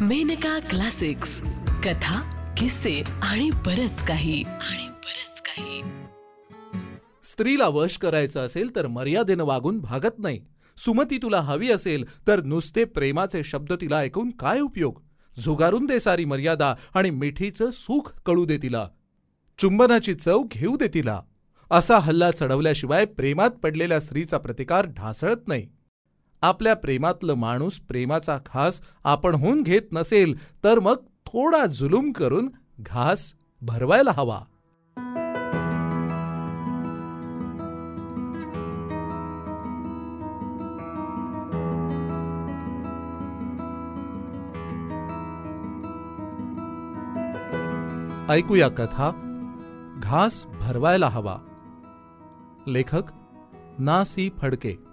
Maneka classics. कथा किस्से आणि बरच काही. आणि बरच काही. स्त्रीला वश करायचं असेल तर मर्यादेनं वागून भागत नाही. सुमती तुला हवी असेल तर नुसते प्रेमाचे शब्द तिला ऐकून काय उपयोग? झुगारून दे सारी मर्यादा आणि मिठीचं सुख कळू दे तिला. चुंबनाची चव घेऊ दे तिला. असा हल्ला चढवल्याशिवाय प्रेमात पडलेल्या स्त्रीचा प्रतिकार ढासळत नाही. आपल्या प्रेमातलं माणूस प्रेमाचा खास आपण होऊन घेत नसेल तर मग थोडा जुलूम करून घास भरवायला हवा. ऐकूया कथा. घास भरवायला हवा. लेखक नासी फडके.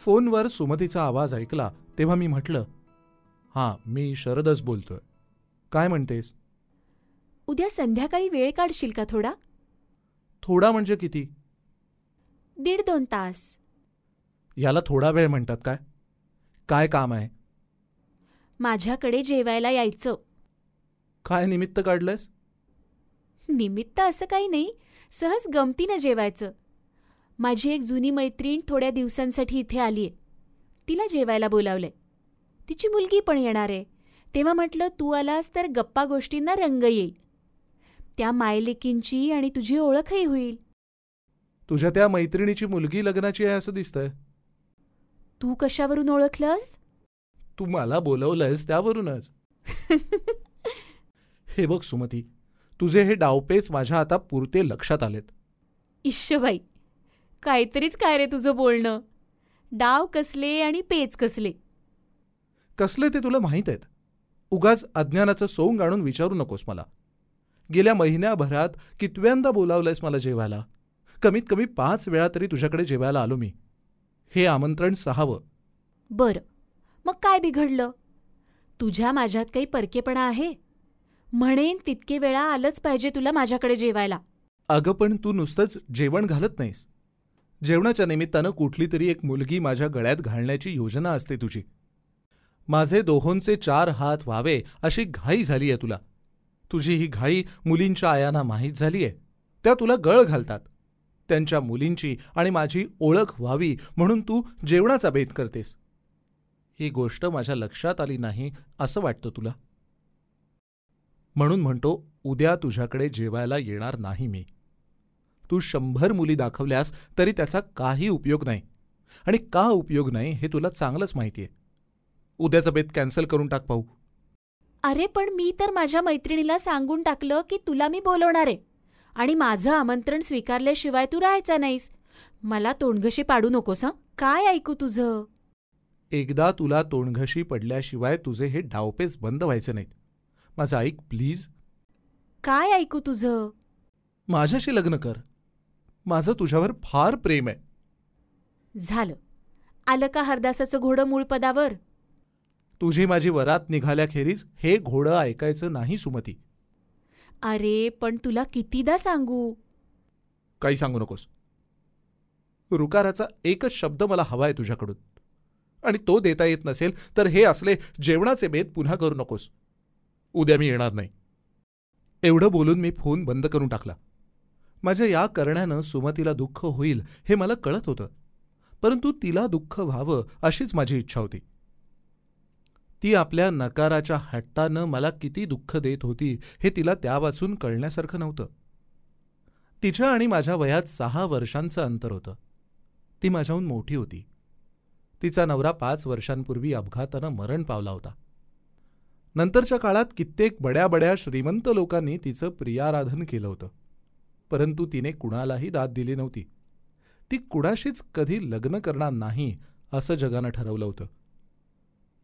फोनवर सुमतीचा आवाज ऐकला तेव्हा मी म्हटलं हां मी शरदच बोलतोय. काय म्हणतेस? उद्या संध्याकाळी वेळ काढशील का थोडा? थोडा म्हणजे किती? दीड दोन तास. याला थोडा वेळ म्हणतात काय? काय काम आहे? माझ्याकडे जेवायला यायचं. काय निमित्त काढलंयस? निमित्त असं काही नाही. सहज गमतीनं जेवायचं. माझी एक जुनी मैत्रीण थोड्या दिवसांसाठी इथे आलीय. तिला जेवायला बोलावलंय तिची मुलगी पण येणार. आहे तेव्हा म्हटलं तू आलास तर गप्पा गोष्टींना रंग येईल. त्या मायलेकींची आणि तुझी ओळखही होईल. तुझ्या त्या मैत्रिणीची मुलगी लग्नाची आहे असं दिसतंय. तू कशावरून ओळखलंस? तू मला बोलवलंयस त्यावरूनच. हे बघ सुमती तुझे हे डावपेच माझ्या आता पुरते लक्षात आलेत. इश्शबाई काहीतरीच काय रे तुझं बोलणं? डाव कसले आणि पेच कसले? कसले ते तुला माहीत आहेत. उगाच अज्ञानाचं सोंग आणून विचारू नकोस मला. गेल्या महिन्याभरात कितव्यांदा बोलावलंयस मला जेवायला? कमीत कमी पाच वेळा तरी तुझ्याकडे जेवायला आलो मी. हे आमंत्रण सहावं. बरं. मग काय बिघडलं? तुझ्या माझ्यात काही परकेपणा आहे? म्हणेन तितके वेळा आलंच पाहिजे तुला माझ्याकडे जेवायला. अगं पण तू नुसतंच जेवण घालत नाहीस. जेवणाच्या निमित्तानं कुठली तरी एक मुलगी माझ्या गळ्यात घालण्याची योजना असते तुझी. माझे दोहोंचे चार हात व्हावे अशी घाई झाली आहे तुला. तुझी ही घाई मुलींच्या आयांना माहीत झाली आहे. त्या तुला गळ घालतात. त्यांच्या मुलींची आणि माझी ओळख व्हावी म्हणून तू जेवणाचा बेत करतेस. ही गोष्ट माझ्या लक्षात आली नाही असं वाटतं तुला. म्हणून म्हणतो उद्या तुझ्याकडे जेवायला येणार नाही मी. तू शंभर मुली दाखवल्यास तरी त्याचा काही उपयोग नाही. आणि का उपयोग नाही हे तुला चांगलंच माहितीये. उद्याचा बेत कॅन्सल करून टाक पाहू. अरे पण मी तर माझ्या मैत्रिणीला सांगून टाकलं की तुला मी बोलवणार आहे. आणि माझं आमंत्रण स्वीकारल्याशिवाय तू राहायचा नाहीस. मला तोंडघशी पाडू नकोस हं? काय ऐकू तुझं? एकदा तुला तोंडघशी पडल्याशिवाय तुझे हे डावपेच बंद व्हायचे नाहीत. माझं ऐक प्लीज. काय ऐकू तुझं? माझ्याशी लग्न कर. माझं तुझ्यावर फार प्रेम आहे. झालं. आलं का हरदासाचं घोडं मूळ पदावर? तुझी माझी वरात निघाल्याखेरीज हे घोडं ऐकायचं नाही सुमती. अरे पण तुला कितीदा सांगू? काही सांगू नकोस. रुकाराचा एकच शब्द मला हवाय तुझ्याकडून. आणि तो देता येत नसेल तर हे असले जेवणाचे बेत पुन्हा करू नकोस. उद्या मी येणार नाही. एवढं बोलून मी फोन बंद करून टाकला. माझ्या या करण्यानं सुमतीला दुःख होईल हे मला कळत होतं. परंतु तिला दुःख व्हावं अशीच माझी इच्छा होती. ती आपल्या नकाराच्या हट्टानं मला किती दुःख देत होती हे तिला त्या वाचून कळण्यासारखं नव्हतं. तिच्या आणि माझ्या वयात सहा वर्षांचं अंतर होतं. ती माझ्याहून मोठी होती. तिचा नवरा पाच वर्षांपूर्वी अपघातानं मरण पावला होता. नंतरच्या काळात कित्येक बड्या बड्या श्रीमंत लोकांनी तिचं प्रियाराधन केलं होतं. परंतु तिने कुणालाही दाद दिली नव्हती. ती कुणाशीच कधी लग्न करणार नाही असं जगानं ठरवलं होतं.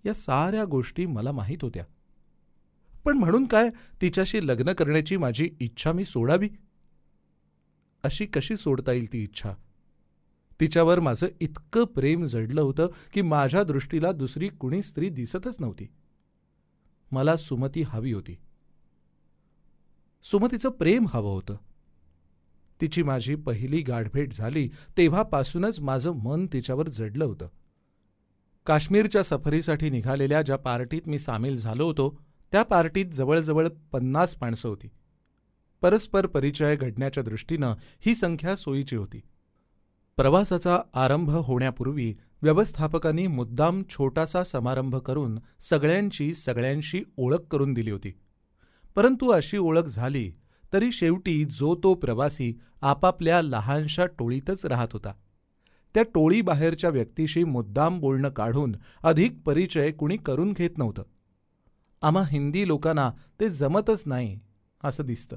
या साऱ्या गोष्टी मला माहीत होत्या. पण म्हणून काय तिच्याशी लग्न करण्याची माझी इच्छा मी सोडावी? अशी कशी सोडता येईल ती इच्छा? तिच्यावर माझं इतकं प्रेम जडलं होतं की माझ्या दृष्टीला दुसरी कुणी स्त्री दिसतच नव्हती. मला सुमती हवी होती. सुमतीचं प्रेम हवं होतं. तिची माझी पहिली गाठभेट झाली तेव्हापासूनच माझं मन तिच्यावर जडलं होतं. काश्मीरच्या सफरीसाठी निघालेल्या ज्या पार्टीत मी सामील झालो होतो त्या पार्टीत जवळजवळ पन्नास माणसं होती. परस्पर परिचय घडण्याच्या दृष्टीनं ही संख्या सोयीची होती. प्रवासाचा आरंभ होण्यापूर्वी व्यवस्थापकांनी मुद्दाम छोटासा समारंभ करून सगळ्यांची सगळ्यांशी ओळख करून दिली होती. परंतु अशी ओळख झाली तरी शेवटी जो तो प्रवासी आपापल्या लहानशा टोळीतच राहत होता. त्या टोळीबाहेरच्या व्यक्तीशी मुद्दाम बोलणं काढून अधिक परिचय कुणी करून घेत नव्हतं. आम्हा हिंदी लोकांना ते जमतच नाही असं दिसतं.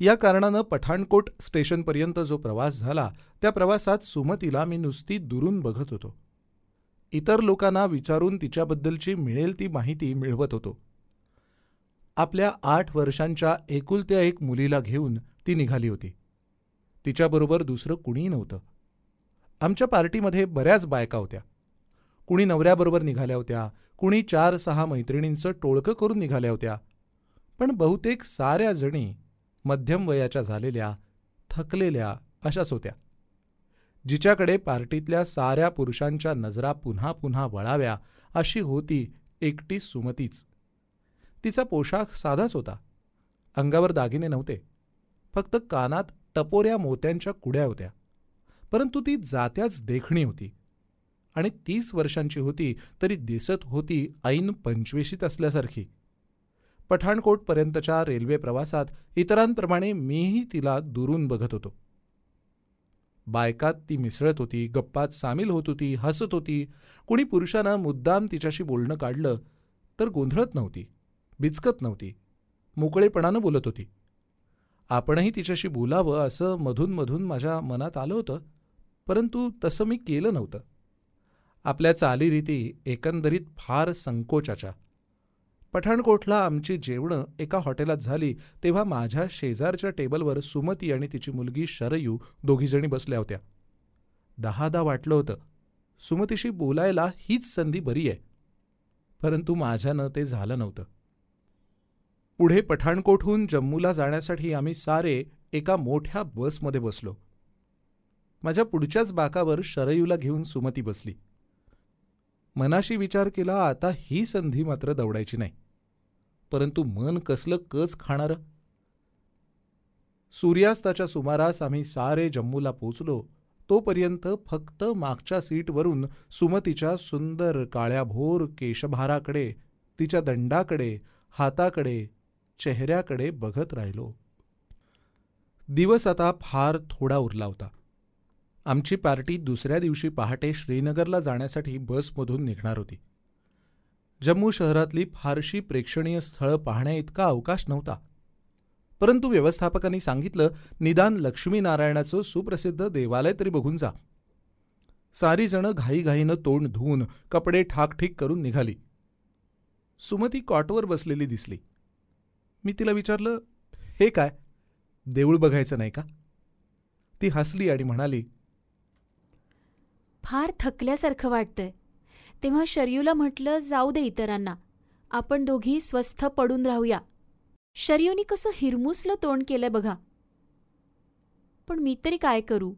या कारणानं पठाणकोट स्टेशनपर्यंत जो प्रवास झाला त्या प्रवासात सुमतीला मी नुसती दुरून बघत होतो. इतर लोकांना विचारून तिच्याबद्दलची मिळेल ती माहिती मिळवत होतो. आपल्या आठ वर्षांच्या एकुलत्या एक मुलीला घेऊन ती निघाली होती. तिच्याबरोबर दुसरं कुणीही नव्हतं. आमच्या पार्टीमध्ये बऱ्याच बायका होत्या. कुणी नवऱ्याबरोबर निघाल्या होत्या कुणी चार सहा मैत्रिणींचं टोळकं करून निघाल्या होत्या. पण बहुतेक साऱ्या जणी मध्यम वयाच्या झालेल्या थकलेल्या अशाच होत्या. जिच्याकडे पार्टीतल्या साऱ्या पुरुषांच्या नजरा पुन्हा पुन्हा वळाव्या अशी होती एकटी सुमतीच. तिचा पोशाख साधाच होता. अंगावर दागिने नव्हते. फक्त कानात टपोऱ्या मोत्यांच्या कुड्या होत्या. परंतु ती जात्याच देखणी होती. आणि तीस वर्षांची होती तरी दिसत होती ऐन पंचवीशीत असल्यासारखी. पठाणकोटपर्यंतच्या रेल्वे प्रवासात इतरांप्रमाणे मीही तिला दुरून बघत होतो. बायकात ती मिसळत होती गप्पात सामील होत होती हसत होती. कुणी पुरुषानं मुद्दाम तिच्याशी बोलणं काढलं तर गोंधळत नव्हती. बिचकत नव्हती. मोकळेपणानं बोलत होती. आपणही तिच्याशी बोलावं असं मधूनमधून माझ्या मनात आलं होतं परंतु तसं मी केलं नव्हतं. आपल्या चालीरीती एकंदरीत फार संकोचाच्या. पठाणकोटला आमची जेवणं एका हॉटेलात झाली तेव्हा माझ्या शेजारच्या टेबलवर सुमती आणि तिची मुलगी शरयू दोघीजणी बसल्या होत्या. दहादा वाटलं होतं सुमतीशी बोलायला हीच संधी बरी आहे. परंतु माझ्यानं ते झालं नव्हतं. पुढे पठाणकोटहून जम्मूला जाण्यासाठी आम्ही सारे एका मोठ्या बसमध्ये बसलो. माझ्या पुढच्याच बाकावर शरयूला घेऊन सुमती बसली. मनाशी विचार केला आता ही संधी मात्र दौडायची नाही. परंतु मन कसलं कच खाणारं? सूर्यास्ताच्या सुमारास आम्ही सारे जम्मूला पोचलो तोपर्यंत फक्त मागच्या सीटवरून सुमतीच्या सुंदर काळ्याभोर केशभाराकडे तिच्या दंडाकडे हाताकडे चेहऱ्याकडे बघत राहिलो. दिवस आता फार थोडा उरला होता. आमची पार्टी दुसऱ्या दिवशी पहाटे श्रीनगरला जाण्यासाठी बसमधून निघणार होती. जम्मू शहरातली फारशी प्रेक्षणीय स्थळं पाहण्याइतका अवकाश नव्हता. परंतु व्यवस्थापकांनी सांगितलं निदान लक्ष्मीनारायणाचं सुप्रसिद्ध देवालय तरी बघून जा. सारी जणं घाईघाईनं तोंड धुवून कपडे ठाकठीक करून निघाली. सुमती कॉटवर बसलेली दिसली. मी तिला विचारलं हे काय? देऊळ बघायचं नाही का? ती हसली आणि म्हणाली फार थकल्यासारखं वाटतंय. तेव्हा शर्यूला म्हटलं जाऊ दे इतरांना. आपण दोघी स्वस्थ पडून राहूया. शर्यूनी कसं हिरमुसलं तोंड केलंय बघा. पण मी तरी काय करू?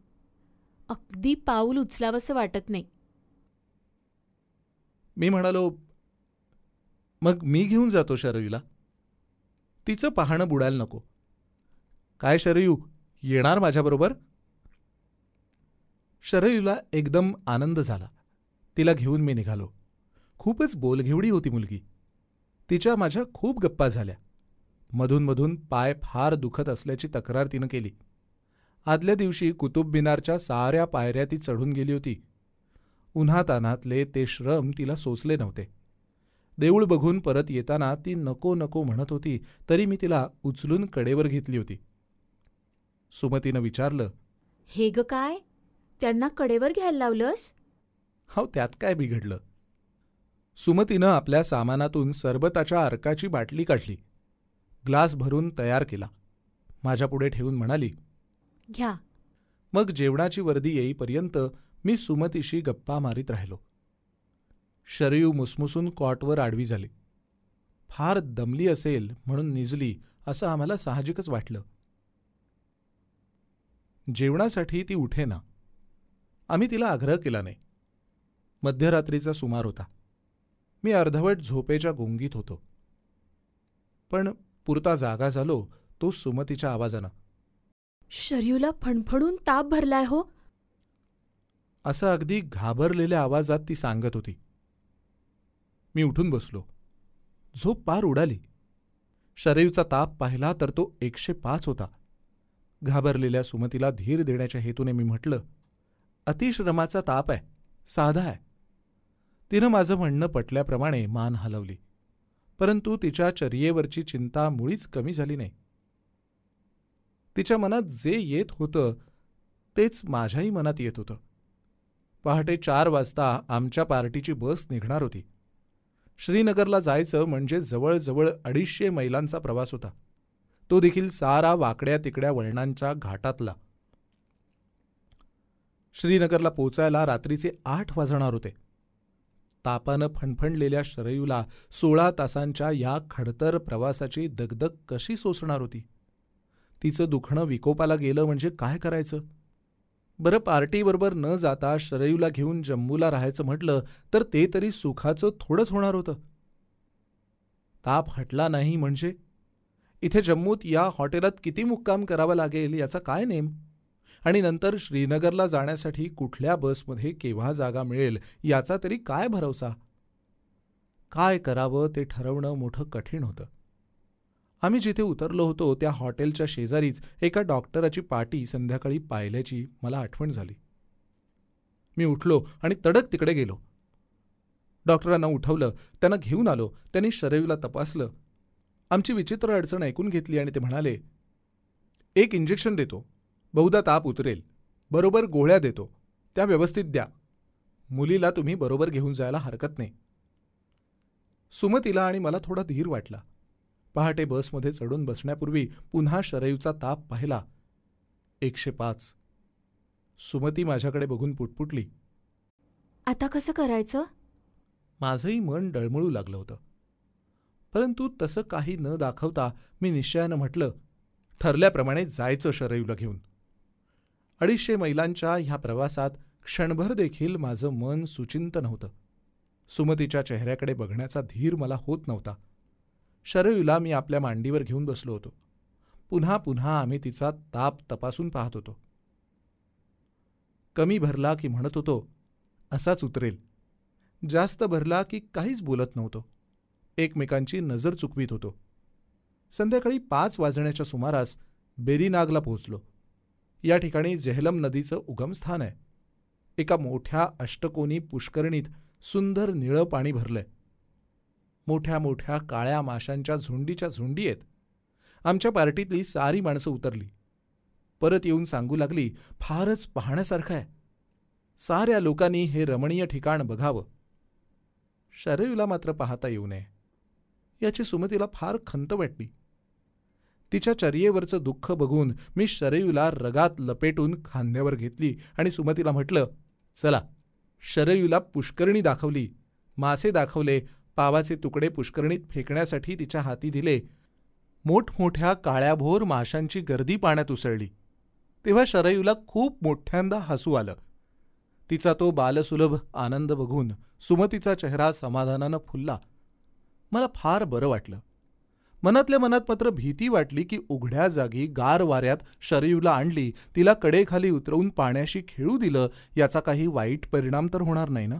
अगदी पाऊल उचलावंसं वाटत नाही. मी म्हणालो मग मी घेऊन जातो शरयूला. तिचं पाहणं बुडायला नको. काय शरयू? येणार माझ्याबरोबर? शरयूला एकदम आनंद झाला. तिला घेऊन मी निघालो. खूपच बोलघेवडी होती मुलगी. तिच्या माझ्या खूप गप्पा झाल्या. मधूनमधून पाय फार दुखत असल्याची तक्रार तिनं केली. आदल्या दिवशी कुतुब मिनारच्या साऱ्या पायऱ्या ती चढून गेली होती. उन्हातानातले ते श्रम तिला सोसले नव्हते. देऊळ बघून परत येताना ती नको नको म्हणत होती तरी मी तिला उचलून कडेवर घेतली होती. सुमतीनं विचारलं हे ग काय? त्यांना कडेवर घ्यायला लावलंस? हो त्यात काय बिघडलं? सुमतीनं आपल्या सामानातून सरबताच्या अर्काची बाटली काढली. ग्लास भरून तयार केला. माझ्यापुढे ठेवून म्हणाली घ्या. मग जेवणाची वर्दी येईपर्यंत मी सुमतीशी गप्पा मारीत राहिलो. शरयू मुसमुसून कॉटवर आडवी झाली. फार दमली असेल म्हणून निजली असं आम्हाला साहजिकच वाटलं. जेवणासाठी ती उठेना. आम्ही तिला आग्रह केला नाही. मध्यरात्रीचा सुमार होता. मी अर्धवट झोपेच्या गुंगीत होतो. पण पुरता जागा झालो तो सुमतीच्या आवाजानं. शर्यूला फणफणून ताप भरलाय हो. असं अगदी घाबरलेल्या आवाजात ती सांगत होती. मी उठून बसलो. झोप पार उडाली. शरीरचा ताप पाहिला तर तो एकशे पाच होता. घाबरलेल्या सुमतीला धीर देण्याच्या हेतूने मी म्हटलं अतिश्रमाचा ताप आहे साधा आहे. तिनं माझं म्हणणं पटल्याप्रमाणे मान हलवली परंतु तिच्या चर्येवरची चिंता मुळीच कमी झाली नाही. तिच्या मनात जे येत होतं तेच माझ्याही मनात येत होतं. पहाटे चार वाजता आमच्या पार्टीची बस निघणार होती. श्रीनगरला जायचं म्हणजे जवळजवळ अडीचशे मैलांचा प्रवास होता. तो देखील सारा वाकड्या तिकड्या वळणांच्या घाटातला. श्रीनगरला पोचायला रात्रीचे आठ वाजणार होते. तापानं फणफणलेल्या शरयूला सोळा तासांच्या या खडतर प्रवासाची दगदग कशी सोसणार होती? तिचं दुखणं विकोपाला गेलं म्हणजे काय करायचं? बरं पार्टीबरोबर न जाता शरयूला घेऊन जम्मूला राहायचं म्हटलं तर ते तरी सुखाचं थोडंच होणार होतं. ताप हटला नाही म्हणजे? इथे जम्मूत या हॉटेलात किती मुक्काम करावा लागेल याचा काय नेम? आणि नंतर श्रीनगरला जाण्यासाठी कुठल्या बसमध्ये केव्हा जागा मिळेल याचा तरी काय भरवसा? काय करावं ते ठरवणं मोठं कठीण होतं. आम्ही जिथे उतरलो होतो त्या हॉटेलच्या शेजारीच एका डॉक्टराची पाटी संध्याकाळी पाहिल्याची मला आठवण झाली. मी उठलो आणि तडक तिकडे गेलो. डॉक्टरांना उठवलं त्यांना घेऊन आलो त्यांनी शरयूला तपासलं. आमची विचित्र अडचण ऐकून घेतली आणि ते म्हणाले एक इंजेक्शन देतो. बहुधा ताप उतरेल. बरोबर गोळ्या देतो. त्या व्यवस्थित द्या. मुलीला तुम्ही बरोबर घेऊन जायला हरकत नाही. सुमतीला आणि मला थोडा धीर वाटला. पहाटे बसमध्ये चढून बसण्यापूर्वी पुन्हा शरयूचा ताप पाहिला. एकशे पाच. सुमती माझ्याकडे बघून पुटपुटली. आता कसं करायचं? माझंही मन डळमळू लागलं होतं. परंतु तसं काही न दाखवता मी निश्चयानं म्हटलं ठरल्याप्रमाणे जायचं शरयूला घेऊन. अडीचशे मैलांच्या ह्या प्रवासात क्षणभर देखील माझं मन सुचिंत नव्हतं. सुमतीच्या चेहऱ्याकडे बघण्याचा धीर मला होत नव्हता. शरयूला मी आपल्या मांडीवर घेऊन बसलो होतो. पुन्हा पुन्हा आम्ही तिचा ताप तपासून पाहत होतो. कमी भरला की म्हणत होतो असाच उतरेल. जास्त भरला की काहीच बोलत नव्हतो. एकमेकांची नजर चुकवीत होतो. संध्याकाळी पाच वाजण्याच्या सुमारास बेरीनागला पोहोचलो. या ठिकाणी जेहलम नदीचं उगमस्थान आहे. एका मोठ्या अष्टकोनी पुष्करणीत सुंदर निळं पाणी भरलंय. मोठ्या मोठ्या काळ्या माशांच्या झुंडीच्या झुंडी आहेत. आमच्या पार्टीतली सारी माणसं उतरली. परत येऊन सांगू लागली फारच पाहण्यासारखं आहे. साऱ्या लोकांनी हे रमणीय ठिकाण बघावं. शरयूला मात्र पाहता येऊ नये. याची सुमतीला फार खंत वाटली. तिच्या चर्येवरचं दुःख बघून मी शरयूला रगात लपेटून खांद्यावर घेतली आणि सुमतीला म्हटलं चला. शरयूला पुष्करणी दाखवली. मासे दाखवले पावाचे तुकडे पुष्करणीत फेकण्यासाठी तिच्या हाती दिले. मोठमोठ्या काळ्याभोर माशांची गर्दी पाण्यात उसळली. तेव्हा शरयूला खूप मोठ्यांदा हसू आलं. तिचा तो बालसुलभ आनंद बघून सुमतीचा चेहरा समाधानानं फुलला. मला फार बरं वाटलं. मनातल्या मनात मात्र भीती वाटली की उघड्या जागी गार वाऱ्यात शरयूला आणली तिला कडेखाली उतरवून पाण्याशी खेळू दिलं याचा काही वाईट परिणाम तर होणार नाही ना?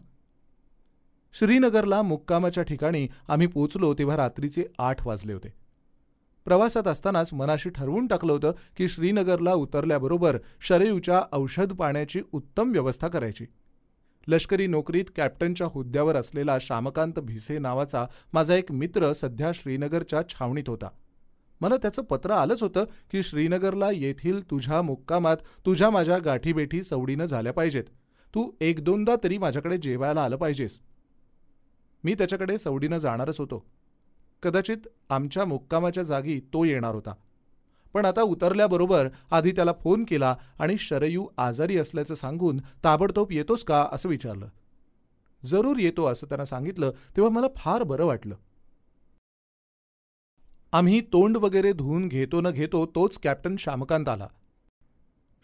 श्रीनगरला मुक्कामाच्या ठिकाणी आम्ही पोचलो तेव्हा रात्रीचे आठ वाजले होते. प्रवासात असतानाच मनाशी ठरवून टाकलं होतं की श्रीनगरला उतरल्याबरोबर शरयूच्या औषध पाण्याची उत्तम व्यवस्था करायची. लष्करी नोकरीत कॅप्टनच्या हुद्द्यावर असलेला श्यामकांत भिसे नावाचा माझा एक मित्र सध्या श्रीनगरच्या छावणीत होता. मला त्याचं पत्र आलंच होतं की श्रीनगरला येथील तुझ्या मुक्कामात तुझ्या माझ्या गाठीबेठी सवडीनं झाल्या पाहिजेत. तू एक दोनदा तरी माझ्याकडे जेवायला आलं पाहिजेस. मी त्याच्याकडे सवडीनं जाणारच होतो. कदाचित आमच्या मुक्कामाच्या जागी तो येणार होता. पण आता उतरल्याबरोबर आधी त्याला फोन केला आणि शरयू आजारी असल्याचं सांगून ताबडतोब येतोस का असं विचारलं. जरूर येतो असं त्यानं सांगितलं तेव्हा मला फार बरं वाटलं. आम्ही तोंड वगैरे धुवून घेतो न घेतो तोच कॅप्टन श्यामकांत आला.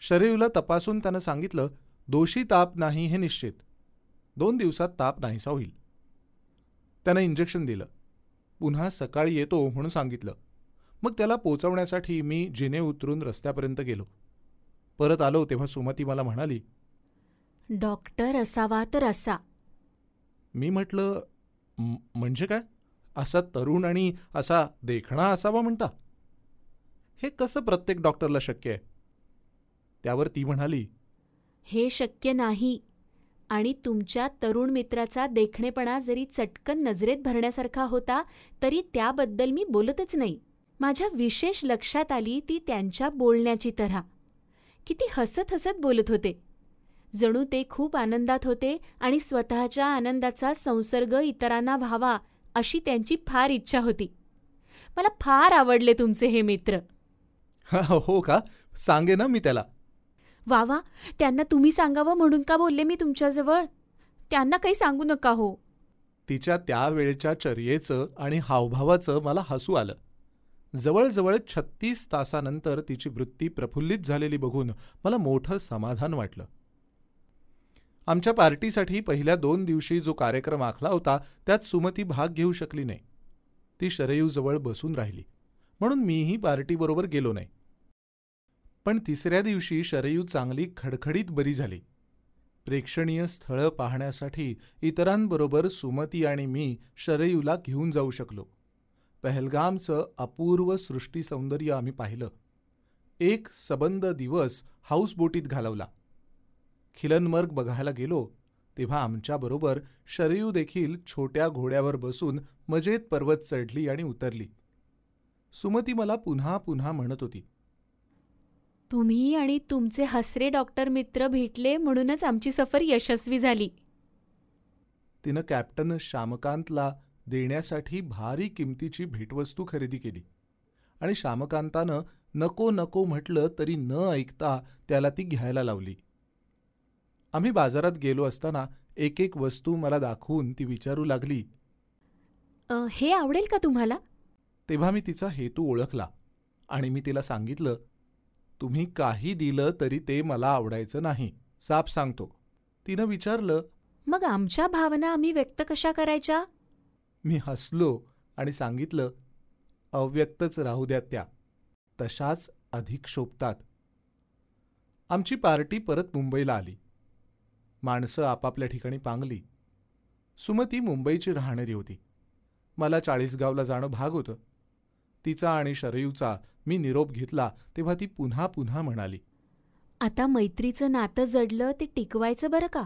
शरयूला तपासून त्यानं सांगितलं दोषी ताप नाही हे निश्चित. दोन दिवसात ताप नाहीसा होईल. त्यानं इंजेक्शन दिलं. पुन्हा सकाळी येतो म्हणून सांगितलं. मग त्याला पोचवण्यासाठी मी जिने उतरून रस्त्यापर्यंत गेलो. परत आलो तेव्हा सुमती मला म्हणाली डॉक्टर असावा तर असा. मी म्हटलं "म- म्हणजे काय? असा तरुण आणि असा देखणा असावा म्हणता? हे कसं प्रत्येक डॉक्टरला शक्य आहे? त्यावर ती म्हणाली हे शक्य नाही. आणि तुमच्या तरुण मित्राचा देखणेपणा जरी चटकन नजरेत भरण्यासारखा होता तरी त्याबद्दल मी बोलतच नाही. माझ्या विशेष लक्षात आली ती त्यांच्या बोलण्याची तऱ्हा किती हसत हसत बोलत होते. जणू ते खूप आनंदात होते आणि स्वतःच्या आनंदाचा संसर्ग इतरांना व्हावा अशी त्यांची फार इच्छा होती. मला फार आवडले तुमचे हे मित्र. "हा, हो का? सांगे ना मी त्याला. वा वा त्यांना तुम्ही सांगावं म्हणून का बोलले मी तुमच्याजवळ? त्यांना काही सांगू नका हो. तिच्या त्यावेळच्या चर्येचं आणि हावभावाचं मला हसू आलं. जवळजवळ छत्तीस तासानंतर तिची वृत्ती प्रफुल्लित झालेली बघून मला मोठं समाधान वाटलं. आमच्या पार्टीसाठी पहिल्या दोन दिवशी जो कार्यक्रम आखला होता त्यात सुमती भाग घेऊ शकली नाही. ती शरयूजवळ बसून राहिली. म्हणून मीही पार्टीबरोबर गेलो नाही. पण तिसऱ्या दिवशी शरयू चांगली खडखडीत बरी झाली. प्रेक्षणीय स्थळं पाहण्यासाठी इतरांबरोबर सुमती आणि मी शरयूला घेऊन जाऊ शकलो. पहलगामचं अपूर्व सृष्टी सौंदर्य आम्ही पाहिलं. एक सबंद दिवस हाऊसबोटीत घालवला. खिलनमर्ग बघायला गेलो तेव्हा आमच्याबरोबर शरयू देखील छोट्या घोड्यावर बसून मजेत पर्वत चढली आणि उतरली. सुमती मला पुन्हा पुन्हा म्हणत होती. तुम्ही आणि तुमचे हसरे डॉक्टर मित्र भेटले म्हणूनच आमची सफर यशस्वी झाली. तिनं कॅप्टन श्यामकांतला देण्यासाठी भारी किमतीची भेटवस्तू खरेदी केली. आणि श्यामकांतानं नको नको म्हटलं तरी न ऐकता त्याला ती घ्यायला लावली. आम्ही बाजारात गेलो असताना एक एक वस्तू मला दाखवून ती विचारू लागली. "अ, हे आवडेल का तुम्हाला? तेव्हा मी तिचा हेतू ओळखला आणि मी तिला सांगितलं तुम्ही काही दिलं तरी ते मला आवडायचं नाही. साप सांगतो. तिनं विचारलं मग आमच्या भावना आम्ही व्यक्त कशा करायच्या? मी हसलो आणि सांगितलं अव्यक्तच राहू द्या त्या. तशाच अधिक शोभतात. आमची पार्टी परत मुंबईला आली. माणसं आपापल्या ठिकाणी पांगली. सुमती मुंबईची राहणारी होती. मला चाळीसगावला जाणं भाग होतं. तिचा आणि शरयूचा मी निरोप घेतला तेव्हा ती पुन्हा पुन्हा म्हणाली. आता मैत्रीचं नातं जडलं ते टिकवायचं बरं का?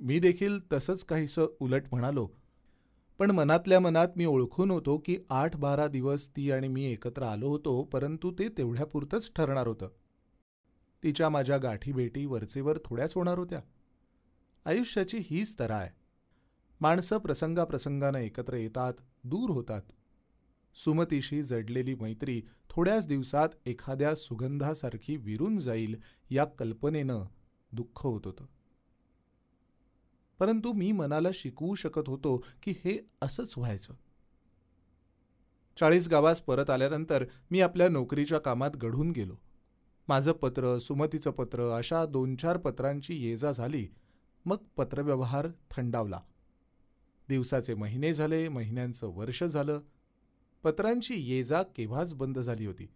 मी देखील तसंच काहीसं उलट म्हणालो. पण मनातल्या मनात मी ओळखून होतो की आठ बारा दिवस ती आणि मी एकत्र आलो होतो परंतु ते तेवढ्यापुरतंच ठरणार होतं. तिच्या माझ्या गाठीभेटी वरचेवर थोड्याच होणार होत्या. आयुष्याची हीच तरा आहे. माणसं प्रसंगाप्रसंगानं एकत्र येतात दूर होतात. सुमतीशी जडलेली मैत्री थोड्याच दिवसात एखाद्या सुगंधासारखी विरून जाईल या कल्पनेनं दुःख होत होतं. परंतु मी मनाला शिकवू शकत होतो की हे असंच व्हायचं. चाळीस गावास परत आल्यानंतर मी आपल्या नोकरीच्या कामात घडून गेलो. माझं पत्र सुमतीचं पत्र अशा दोन चार पत्रांची ये जा झाली. मग पत्रव्यवहार थंडावला. दिवसाचे महिने झाले महिन्यांचं वर्ष झालं. पत्रांची ये जा केव्हाच बंद झाली होती?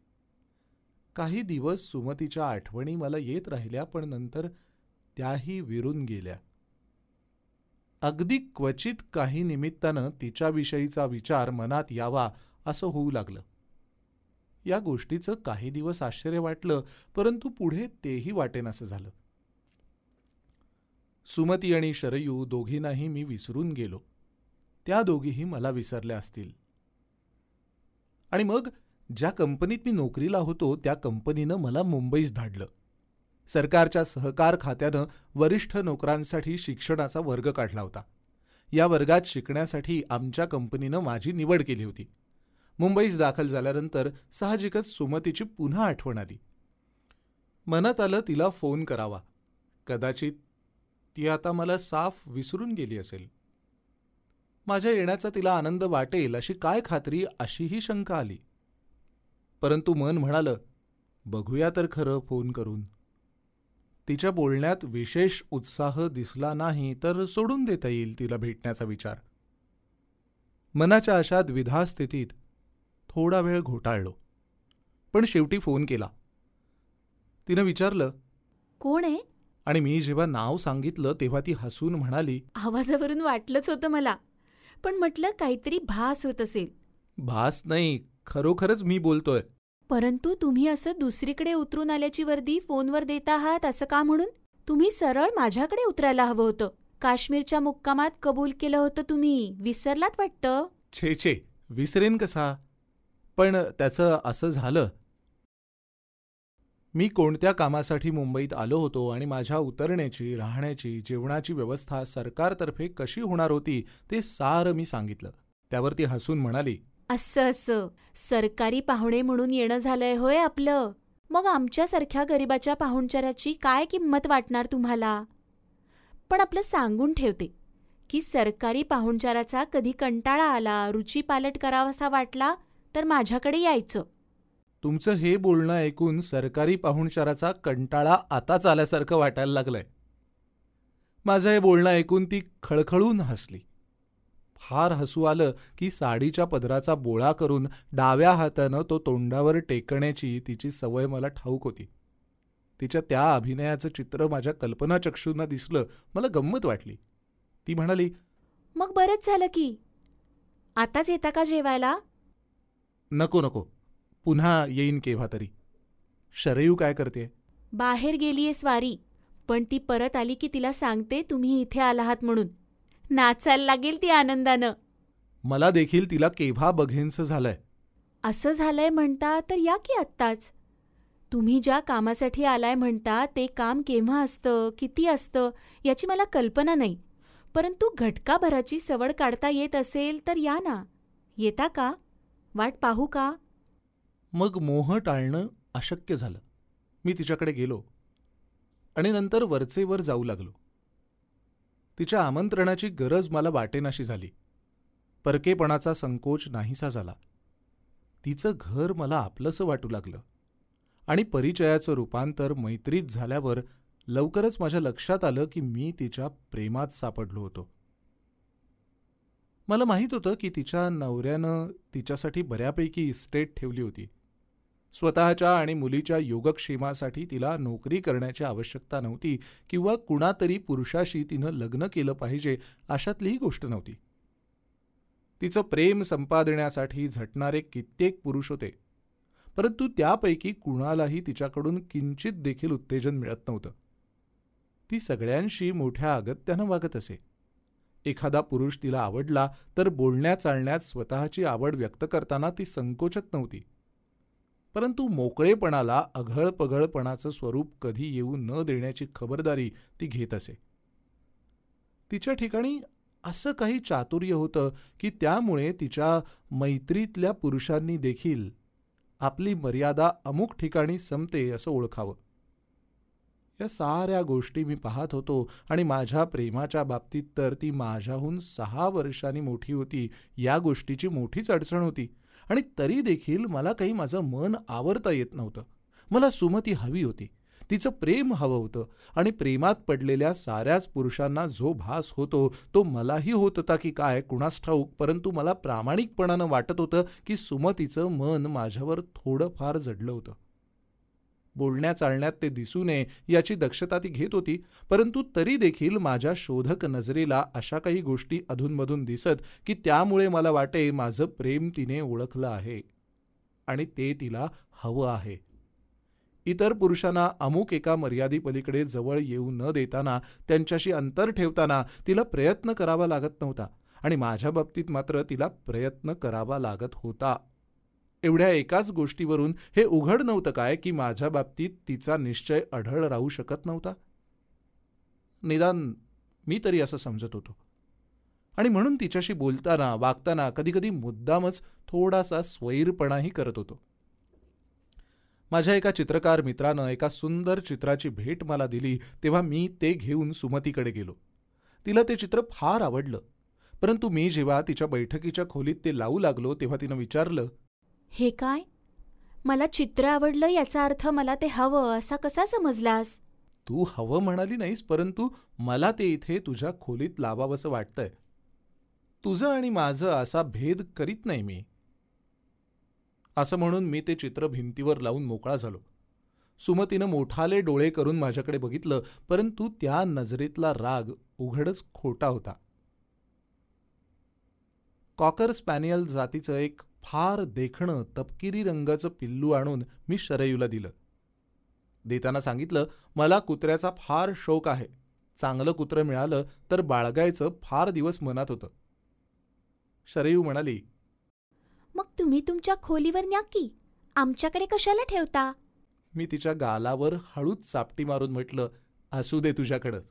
काही दिवस सुमतीच्या आठवणी मला येत राहिल्या पण नंतर त्याही विरून गेल्या. अगदी क्वचित काही निमित्तानं तिच्याविषयीचा विचार मनात यावा असं होऊ लागलं. या गोष्टीचं काही दिवस आश्चर्य वाटलं परंतु पुढे तेही वाटेनासं झालं. सुमती आणि शरयू दोघींनाही मी विसरून गेलो. त्या दोघीही मला विसरल्या असतील. आणि मग ज्या कंपनीत मी नोकरीला होतो त्या कंपनीनं मला मुंबईस धाडलं. सरकारच्या सहकार खात्यानं वरिष्ठ नोकरांसाठी शिक्षणाचा वर्ग काढला होता. या वर्गात शिकण्यासाठी आमच्या कंपनीनं माझी निवड केली होती. मुंबईस दाखल झाल्यानंतर साहजिकच सुमतीची पुन्हा आठवण आली. मनात आलं तिला फोन करावा. कदाचित ती आता मला साफ विसरून गेली असेल. माझ्या येण्याचा तिला आनंद वाटेल अशी काय खात्री अशीही शंका आली. परंतु मन म्हणालं बघूया तर खरं फोन करून. तिच्या बोलण्यात विशेष उत्साह दिसला नाही तर सोडून देता येईल तिला भेटण्याचा विचार. मनाच्या अशा द्विधा स्थितीत थोडा वेळ घोटाळलो. पण शेवटी फोन केला. तिनं विचारलं कोण आहे? आणि मी जेव्हा नाव सांगितलं तेव्हा ती हसून म्हणाली आवाजावरून वाटलंच होतं मला. पण म्हटलं काहीतरी भास होत असेल. भास नाही खरोखरच मी बोलतोय. परंतु तुम्ही असं दुसरीकडे उतरून आल्याची वर्दी फोनवर देत आहात असं का म्हणून? तुम्ही सरळ माझ्याकडे उतरायला हवं होतं. काश्मीरच्या मुक्कामात कबूल केलं होतं तुम्ही. विसरलात वाटतं? छे छे. विसरेन कसा? पण त्याचं असं झालं मी कोणत्या कामासाठी मुंबईत आलो होतो आणि माझ्या उतरण्याची राहण्याची जेवणाची व्यवस्था सरकारतर्फे कशी होणार होती ते सारं मी सांगितलं. त्यावर ती हसून म्हणाली असं असं. सरकारी पाहुणे म्हणून येणं झालंय होय आपलं. मग आमच्यासारख्या गरिबाच्या पाहुणचाराची काय किंमत वाटणार तुम्हाला? पण आपलं सांगून ठेवते की सरकारी पाहुणचाराचा कधी कंटाळा आला रुची पालट करावासा वाटला तर माझ्याकडे यायचं. तुमचं हे बोलणं ऐकून सरकारी पाहुणचाराचा कंटाळा आताच आल्यासारखं वाटायला लागलंय. माझं हे बोलणं ऐकून ती खळखळून हसली. फार हसू आलं की साडीच्या पदराचा बोळा करून डाव्या हातानं तो तोंडावर टेकण्याची तिची सवय मला ठाऊक होती. तिच्या त्या अभिनयाचं चित्र माझ्या कल्पनाचक्षूंना दिसलं मला गंमत वाटली. ती म्हणाली मग बरंच झालं की. आताच येता का जेवायला? नको नको. पुन्हा येईन केव्हा तरी. शरयू काय करते बाहेर गेलीये स्वारी पण ती परत आली की तिला सांगते तुम्ही इथे आला आहात म्हणून. नाचायला लागेल ती आनंदानं. मला देखील तिला केव्हा बघेनसं झालंय. असं झालंय म्हणता तर या की आत्ताच. तुम्ही ज्या कामासाठी आलाय म्हणता ते काम केव्हा असतं किती असतं याची मला कल्पना नाही. परंतु घटकाभराची सवड काढता येत असेल तर या ना. येता का? वाट पाहू का? मग मोह टाळणं अशक्य झालं. मी तिच्याकडे गेलो आणि नंतर वरचेवर जाऊ लागलो. तिच्या आमंत्रणाची गरज मला वाटेनाशी झाली. परकेपणाचा संकोच नाहीसा झाला. तिचं घर मला आपलंसं वाटू लागलं आणि परिचयाचं रूपांतर मैत्रीत झाल्यावर लवकरच माझ्या लक्षात आलं की मी तिच्या प्रेमात सापडलो होतो. मला माहीत होतं की तिच्या नवऱ्यानं तिच्यासाठी बऱ्यापैकी इस्टेट ठेवली होती. स्वतःच्या आणि मुलीच्या योगक्षेमासाठी तिला नोकरी करण्याची आवश्यकता नव्हती किंवा कुणातरी पुरुषाशी तिनं लग्न केलं पाहिजे अशातलीही गोष्ट नव्हती. तिचं प्रेम संपादण्यासाठी झटणारे कित्येक पुरुष होते. परंतु त्यापैकी कुणालाही तिच्याकडून किंचित देखील उत्तेजन मिळत नव्हतं. ती सगळ्यांशी मोठ्या अगत्यानं वागत असे. एखादा पुरुष तिला आवडला तर बोलण्या चालण्यात स्वतःची आवड व्यक्त करताना ती संकोचत नव्हती. परंतु मोकळेपणाला अघळपघळपणाचं स्वरूप कधी येऊ न देण्याची खबरदारी ती घेत असे. तिच्या ठिकाणी असं काही चातुर्य होतं की त्यामुळे तिच्या मैत्रीतल्या पुरुषांनी देखील आपली मर्यादा अमुक ठिकाणी संपते असं ओळखावं. या साऱ्या गोष्टी मी पाहत होतो आणि माझ्या प्रेमाच्या बाबतीत तर ती माझ्याहून सहा वर्षांनी मोठी होती या गोष्टीची मोठीच अडचण होती. आणि तरी देखील मला काही माझं मन आवरता येत नव्हतं. मला सुमती हवी होती. तिचं प्रेम हवं होतं आणि प्रेमात पडलेल्या साऱ्याच पुरुषांना जो भास होतो तो मलाही होत होता की काय कुणास ठाऊक परंतु मला प्रामाणिकपणानं वाटत होतं की सुमतीचं मन माझ्यावर थोडंफार जडलं होतं. बोलण्या चालण्यात ते दिसू नये याची दक्षता ती घेत होती परंतु तरी देखील माझ्या शोधक नजरेला अशा काही गोष्टी अधूनमधून दिसत की त्यामुळे मला वाटे माझं प्रेम तिने ओळखलं आहे आणि ते तिला हवं आहे. इतर पुरुषांना अमुक एका मर्यादेपलीकडे जवळ येऊ न देताना त्यांच्याशी अंतर ठेवताना तिला प्रयत्न करावा लागत नव्हता आणि माझ्या बाबतीत मात्र तिला प्रयत्न करावा लागत होता. एवढ्या एकाच गोष्टीवरून हे उघड नव्हतं काय की माझ्या बाबतीत तिचा निश्चय अढळ राहू शकत नव्हता? निदान मी तरी असं समजत होतो. आणि म्हणून तिच्याशी बोलताना वागताना कधीकधी मुद्दामच थोडासा स्वैरपणाही करत होतो. माझ्या एका चित्रकार मित्रानं एका सुंदर चित्राची भेट मला दिली तेव्हा मी ते घेऊन सुमतीकडे गेलो. तिला ते चित्र फार आवडलं. परंतु मी जेव्हा तिच्या बैठकीच्या खोलीत ते लावू लागलो तेव्हा तिनं विचारलं हे काय? मला चित्र आवडलं याचा अर्थ मला ते हवं असा कसा समजलास? तू हवं म्हणाली नाहीस परंतु मला ते इथे तुझ्या खोलीत लावावंसं वाटतंय. तुझं आणि माझं असा भेद करीत नाही मी. असं म्हणून मी ते चित्र भिंतीवर लावून मोकळा झालो. सुमतीनं मोठाले डोळे करून माझ्याकडे बघितलं परंतु त्या नजरेतला राग उघडच खोटा होता. कॉकर स्पॅनियल जातीचं एक फार देखणं तपकिरी रंगाचं पिल्लू आणून मी शरयूला दिलं. देताना सांगितलं मला कुत्र्याचा फार शौक आहे. चांगलं कुत्रं मिळालं तर बाळगायचं फार दिवस मनात होतं. शरयू म्हणाली मग तुम्ही तुमच्या खोलीवर न्या की. आमच्याकडे कशाला ठेवता? मी तिच्या गालावर हळूच चापटी मारून म्हटलं असू दे तुझ्याकडंच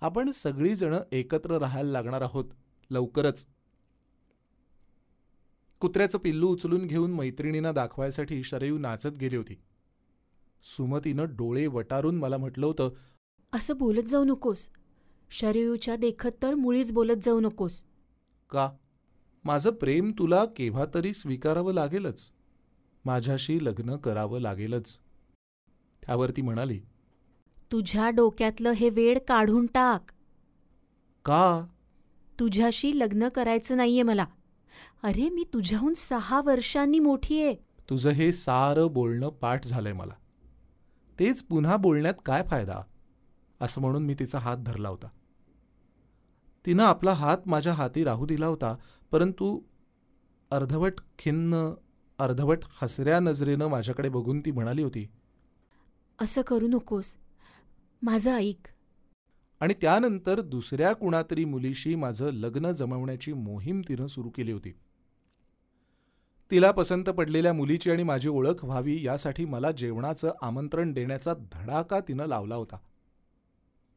आपण सगळीजणं एकत्र राहायला लागणार आहोत. लवकरच. कुत्र्याचं पिल्लू उचलून घेऊन मैत्रिणींना दाखवायसाठी शरयू नाचत गेली होती. सुमतीनं डोळे वटारून मला म्हटलं होतं असं बोलत जाऊ नकोस. शरयूच्या देखत तर मुळीच बोलत जाऊ नकोस. का? माझं प्रेम तुला केव्हा तरी स्वीकारावं लागेलच. माझ्याशी लग्न करावं लागेलच. त्यावर ती म्हणाली तुझ्या डोक्यातलं हे वेड काढून टाक. का? तुझ्याशी लग्न करायचं नाहीये मला. अरे मी तुझ्याहून सहा वर्षांनी मोठी आहे. तुझं हे सारं बोलणं पाठ झालंय मला. तेच पुन्हा बोलण्यात काय फायदा? असं म्हणून मी तिचा हात धरला होता. तिनं आपला हात माझ्या हाती राहू दिला होता परंतु अर्धवट खिन्न अर्धवट हसऱ्या नजरेनं माझ्याकडे बघून ती म्हणाली होती असं करू नकोस. माझं ऐक. आणि त्यानंतर दुसऱ्या कुणातरी मुलीशी माझं लग्न जमवण्याची मोहीम तिनं सुरू केली होती. तिला पसंत पडलेल्या मुलीची आणि माझी ओळख व्हावी यासाठी मला जेवणाचं आमंत्रण देण्याचा धडाका तिनं लावला होता.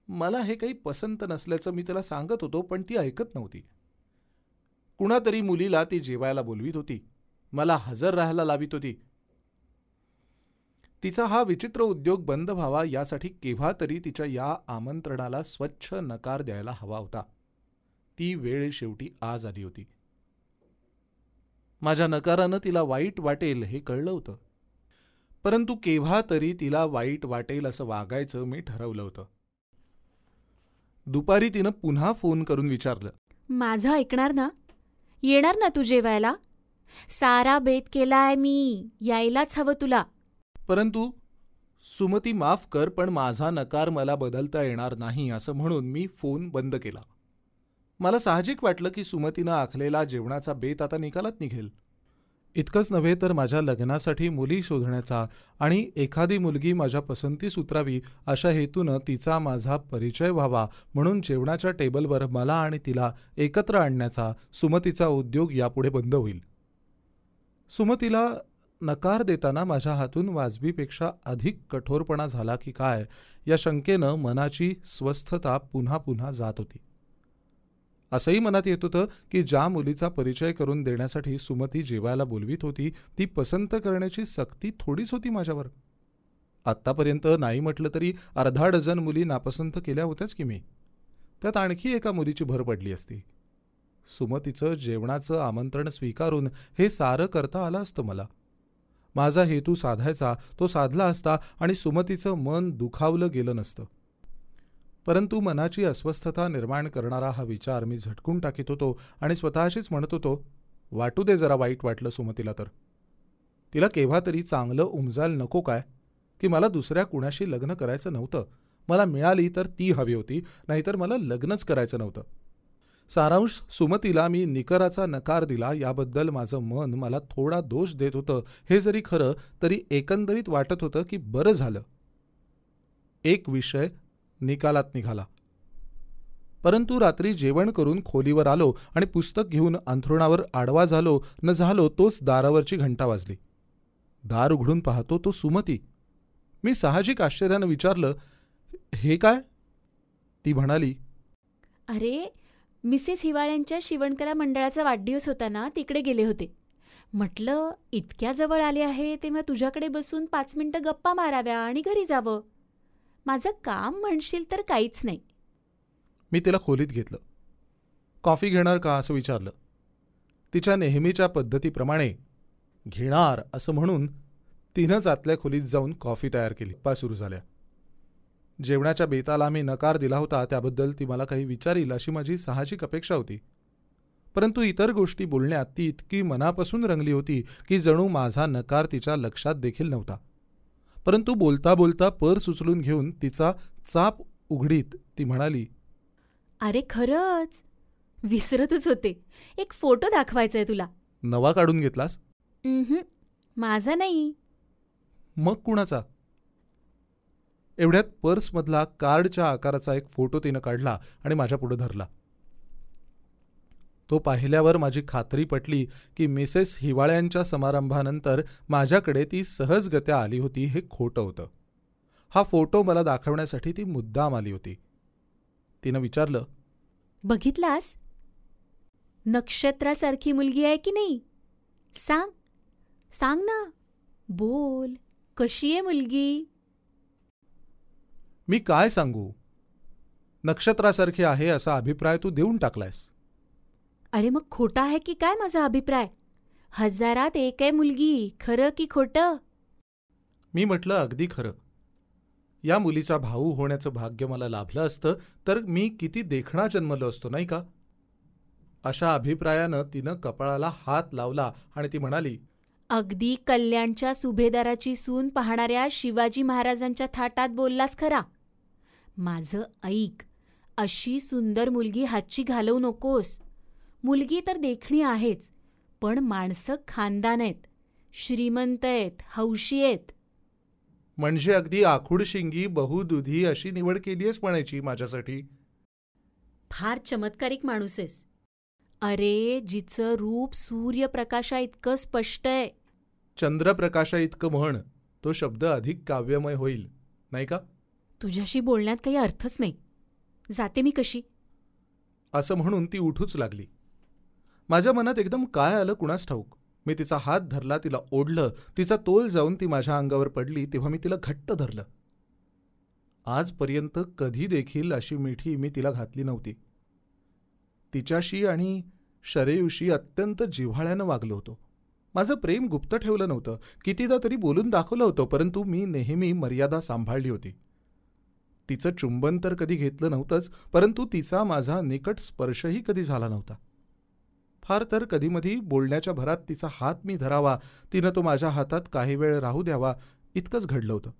मला हे काही पसंत नसल्याचं मी तिला सांगत होतो पण ती ऐकत नव्हती. कुणातरी मुलीला ती जेवायला बोलवीत होती. मला हजर राहायला लावित होती. तिचा हा विचित्र उद्योग बंद व्हावा यासाठी केव्हा तरी तिच्या या आमंत्रणाला स्वच्छ नकार द्यायला हवा होता. ती वेळ शेवटी आज आली होती. माझ्या नकारानं तिला वाईट वाटेल हे कळलं होतं. परंतु केव्हा तरी तिला वाईट वाटेल असं वागायचं मी ठरवलं होतं. दुपारी तिनं पुन्हा फोन करून विचारलं. माझं ऐकणार ना? येणार ना तू जेवायला? सारा बेत केलाय मी. यायलाच हवं तुला. परंतु सुमती माफ कर पण माझा नकार मला बदलता येणार नाही असं म्हणून मी फोन बंद केला. मला साहजिक वाटलं की सुमतीनं आखलेला जेवणाचा बेत आता निकालात निघेल. इतकंच नव्हे तर माझ्या लग्नासाठी मुली शोधण्याचा आणि एखादी मुलगी माझ्या पसंतीस उतरावी अशा हेतूनं तिचा माझा परिचय व्हावा म्हणून जेवणाच्या टेबलवर मला आणि तिला एकत्र आणण्याचा सुमतीचा उद्योग यापुढे बंद होईल. सुमतीला नकार देताना माझ्या हातून वाजवीपेक्षा अधिक कठोरपणा झाला की काय या शंकेनं मनाची स्वस्थता पुन्हा पुन्हा जात होती. असंही मनात येत होतं की ज्या मुलीचा परिचय करून देण्यासाठी सुमती जेवायला बोलवीत होती ती पसंत करण्याची सक्ती थोडीच होती माझ्यावर. आत्तापर्यंत नाही म्हटलं तरी अर्धा डझन मुली नापसंत केल्या होत्याच की मी. त्यात आणखी एका मुलीची भर पडली असती. सुमतीचं जेवणाचं आमंत्रण स्वीकारून हे सारं करता आलं असतं मला. माझा हेतू साधायचा तो साधला असता आणि सुमतीचं मन दुखावलं गेलं नसतं. परंतु मनाची अस्वस्थता निर्माण करणारा हा विचार मी झटकून टाकीत होतो आणि स्वतःशीच म्हणत होतो वाटू दे जरा वाईट वाटलं सुमतीला तर. तिला केव्हा तरी चांगलं उमजायल नको काय? की मला दुसऱ्या कुणाशी लग्न करायचं नव्हतं. मला मिळाली तर ती हवी होती नाहीतर मला लग्नच करायचं नव्हतं. सारांश सुमतीला मी निकराचा नकार दिला याबद्दल माझं मन मला थोडा दोष देत होतं. हे जरी खरं तरी एकंदरीत वाटत होतं की बरं झालं. एक विषय निकालात निघाला. परंतु रात्री जेवण करून खोलीवर आलो आणि पुस्तक घेऊन अंथरुणावर आडवा झालो. न झालो तोच दारावरची घंटा वाजली. दार उघडून पाहतो तो सुमती. मी साहजिक आश्चर्यानं विचारलं हे काय? ती म्हणाली अरे मिसेस हिवाळ्यांच्या शिवणकला मंडळाचा वाढदिवस होता ना तिकडे गेले होते. म्हटलं इतक्या जवळ आले आहे तेव्हा तुझ्याकडे बसून पाच मिनिटं गप्पा माराव्या आणि घरी जावं. माझं काम म्हणशील तर काहीच नाही. मी तिला खोलीत घेतलं. कॉफी घेणार का असं विचारलं. तिच्या नेहमीच्या पद्धतीप्रमाणे घेणार असं म्हणून तिनंच आतल्या खोलीत जाऊन कॉफी तयार केली. पा सुरू झाल्या. जेवणाच्या बेताला मी नकार दिला होता त्याबद्दल ती मला काही विचारील अशी माझी साहजिक अपेक्षा होती. परंतु इतर गोष्टी बोलण्यात ती इतकी मनापासून रंगली होती की जणू माझा नकार तिच्या लक्षात देखील नव्हता. परंतु बोलता बोलता पर्स उचलून घेऊन तिचा चाप उघडीत ती म्हणाली अरे खरंच? विसरतच होते. एक फोटो दाखवायचा आहे तुला. नवा काढून घेतलास? माझा नाही. मग कुणाचा? एवढ्यात पर्समधला कार्डच्या आकाराचा एक फोटो तिनं काढला आणि माझ्या पुढे धरला. तो पाहिल्यावर माझी खात्री पटली की मिसेस हिवाळ्यांच्या समारंभानंतर माझ्याकडे ती सहजगत्या आली होती हे खोटं होतं. हा फोटो मला दाखवण्यासाठी ती मुद्दाम आली होती. तिनं विचारलं बघितलास? नक्षत्रासारखी मुलगी आहे की नाही? सांग. सांग ना. बोल. कशी आहे मुलगी? मी काय सांगू? नक्षत्रासारखी आहे असा अभिप्राय तू देऊन टाकलायस. अरे मग खोटा आहे की काय माझा अभिप्राय? हजारात एक आहे मुलगी खरं की खोटं? मी म्हटलं अगदी खरं. या मुलीचा भाऊ होण्याचं भाग्य मला लाभलं असतं तर मी किती देखणा जन्मलो असतो नाही का? अशा अभिप्रायानं तिनं कपाळाला हात लावला आणि ती म्हणाली अगदी कल्याणच्या सुभेदाराची सून पाहणाऱ्या शिवाजी महाराजांच्या थाटात बोललास खरा. माझं ऐक. अशी सुंदर मुलगी हातची घालवू नकोस. मुलगी तर देखणी आहेच पण माणसं खानदान आहेत. श्रीमंत आहेत हौशी आहेत. म्हणजे अगदी आखूड शिंगी बहुदुधी अशी निवड केलीयस म्हणायची माझ्यासाठी? फार चमत्कारिक माणूस आहेस अरे जिचं रूप सूर्यप्रकाशा इतकं स्पष्ट आहे. चंद्रप्रकाशा इतकं म्हण तो शब्द अधिक काव्यमय होईल नाही का? तुझ्याशी बोलण्यात काही अर्थच नाही. जाते मी कशी? असं म्हणून ती उठूच लागली. माझ्या मनात एकदम काय आलं कुणास ठाऊक? मी तिचा हात धरला तिला ओढलं तिचा तोल जाऊन ती माझ्या अंगावर पडली तेव्हा मी तिला घट्ट धरलं. आजपर्यंत कधी देखील अशी मिठी मी तिला घातली नव्हती. तिच्याशी आणि शरेयुशी अत्यंत जिव्हाळ्यानं वागलो होतो. माझं प्रेम गुप्त ठेवलं नव्हतं. कितीदा तरी बोलून दाखवलं होतं परंतु मी नेहमी मर्यादा सांभाळली होती. तिचं चुंबन तर कधी घेतलं नव्हतंच परंतु तिचा माझा निकट स्पर्शही कधी झाला नव्हता. फार तर कधीमधी बोलण्याच्या भरात तिचा हात मी धरावा तिनं तो माझ्या हातात काही वेळ राहू द्यावा इतकंच घडलं होतं.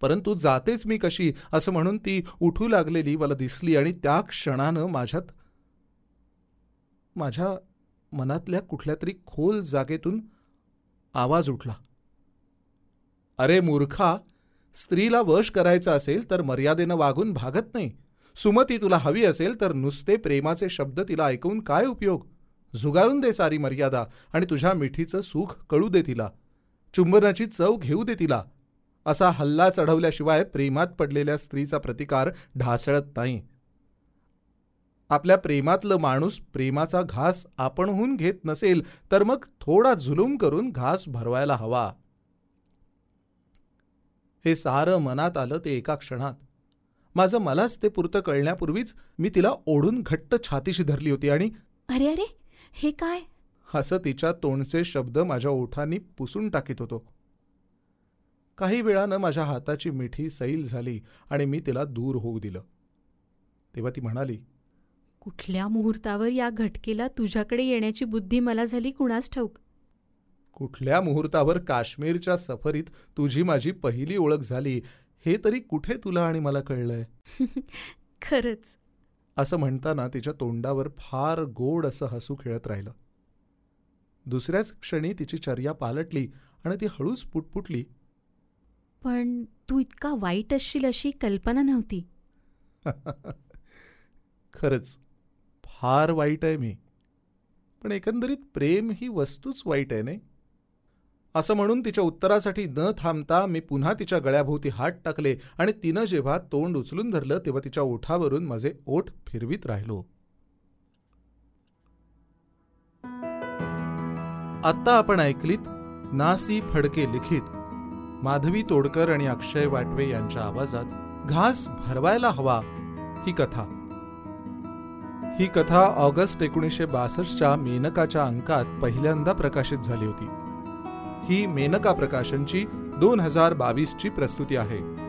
परंतु जातेच मी कशी असं म्हणून ती उठू लागलेली मला दिसली आणि त्या क्षणानं माझ्यात माझ्या मनातल्या कुठल्या तरी खोल जागेतून आवाज उठला. अरे मूर्खा स्त्रीला वश करायचं असेल तर मर्यादेनं वागून भागत नाही. सुमती तुला हवी असेल तर नुसते प्रेमाचे शब्द तिला ऐकून काय उपयोग? झुगारून दे सारी मर्यादा आणि तुझ्या मिठीचं सुख कळू दे तिला. चुंबनाची चव घेऊ दे तिला. असा हल्ला चढवल्याशिवाय प्रेमात पडलेल्या स्त्रीचा प्रतिकार ढासळत नाही. आपल्या प्रेमातलं माणूस प्रेमाचा घास आपणहून घेत नसेल तर मग थोडा झुलूम करून घास भरवायला हवा. हे सारं मनात आलं ते एका क्षणात. माझं मलाच ते पुरतं कळण्यापूर्वीच मी तिला ओढून घट्ट छातीशी धरली होती आणि अरे अरे हे काय? असं तिच्या तोंडचे शब्द माझ्या ओठांनी पुसून टाकीत होतो. काही वेळानं माझ्या हाताची मिठी सैल झाली आणि मी तिला दूर होऊ दिलं. तेव्हा ती म्हणाली कुठल्या मुहूर्तावर या घटकेला तुझ्याकडे येण्याची बुद्धी मला झाली कुणास ठाऊक? कुठल्या मुहूर्तावर काश्मीरच्या सफरीत तुझी माझी पहिली ओळख झाली? हे तरी कुठे तुला आणि मला कळलंय? खरंच. असं म्हणताना तिच्या तोंडावर फार गोड असं हसू खेळत राहिलं. दुसऱ्याच क्षणी तिची चर्या पालटली आणि ती हळूच पुटपुटली. पण तू इतका वाईट असशील अशी कल्पना नव्हती. खरंच. फार वाईट आहे मी. पण एकंदरीत प्रेम ही वस्तूच वाईट आहे नाही? असं म्हणून तिच्या उत्तरासाठी न थांबता मी पुन्हा तिच्या गळ्याभोवती हात टाकले आणि तिनं जेव्हा तोंड उचलून धरलं तेव्हा तिच्या ओठावरून माझे ओठ फिरवीत राहिलो. आत्ता आपण ऐकलीत नासी फडके लिखित माधवी तोडकर आणि अक्षय वाटवे यांच्या आवाजात घास भरवायला हवा ही कथा. ही कथा ऑगस्ट एकोणीसशे बासष्टच्या मेनकाच्या अंकात पहिल्यांदा प्रकाशित झाली होती. ही मेनका प्रकाशनची दोन हजार बावीसची प्रस्तुती आहे.